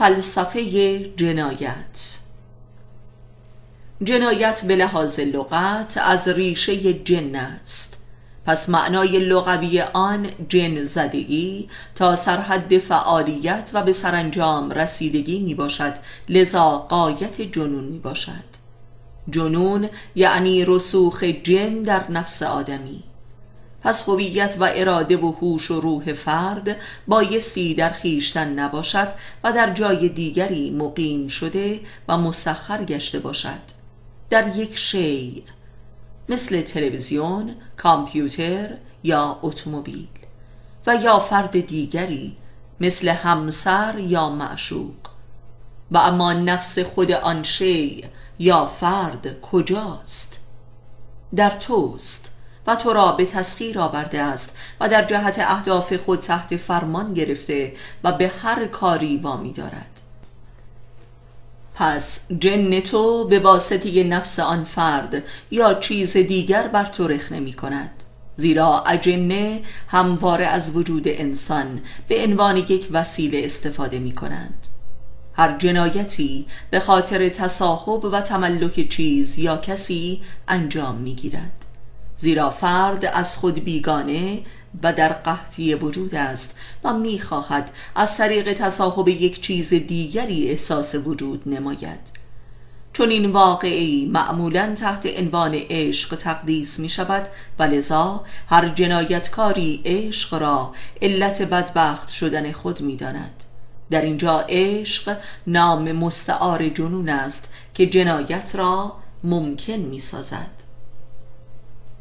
فلسفه جنایت. جنایت به لحاظ لغت از ریشه جن است. پس معنای لغوی آن جن زدگی تا سرحد فعالیت و به سرانجام رسیدگی می باشد لذا قایت جنون می باشد. جنون یعنی رسوخ جن در نفس آدمی. پس هویت و اراده و هوش و روح فرد بایستی در خیشتن نباشد و در جای دیگری مقیم شده و مسخر گشته باشد. در یک شیء مثل تلویزیون، کامپیوتر یا اتومبیل. و یا فرد دیگری مثل همسر یا معشوق. و اما نفس خود آن شیء یا فرد کجاست؟ در توست. و تو را به تسخیر آورده است و در جهت اهداف خود تحت فرمان گرفته و به هر کاری وامی دارد. پس جن تو به واسطه نفس آن فرد یا چیز دیگر بر تو رخ نمی کند. زیرا اجنه همواره از وجود انسان به عنوان یک وسیله استفاده می کنند هر جنایتی به خاطر تصاحب و تملک چیز یا کسی انجام می گیرد. زیرا فرد از خود بیگانه و در قحطی وجود است و می‌خواهد از طریق تصاحب یک چیز دیگری احساس وجود نماید چون این واقعی معمولا تحت عنوان عشق تقدیس می شود و لذا هر جنایتکاری عشق را علت بدبخت شدن خود می داند. در اینجا عشق نام مستعار جنون است که جنایت را ممکن می سازد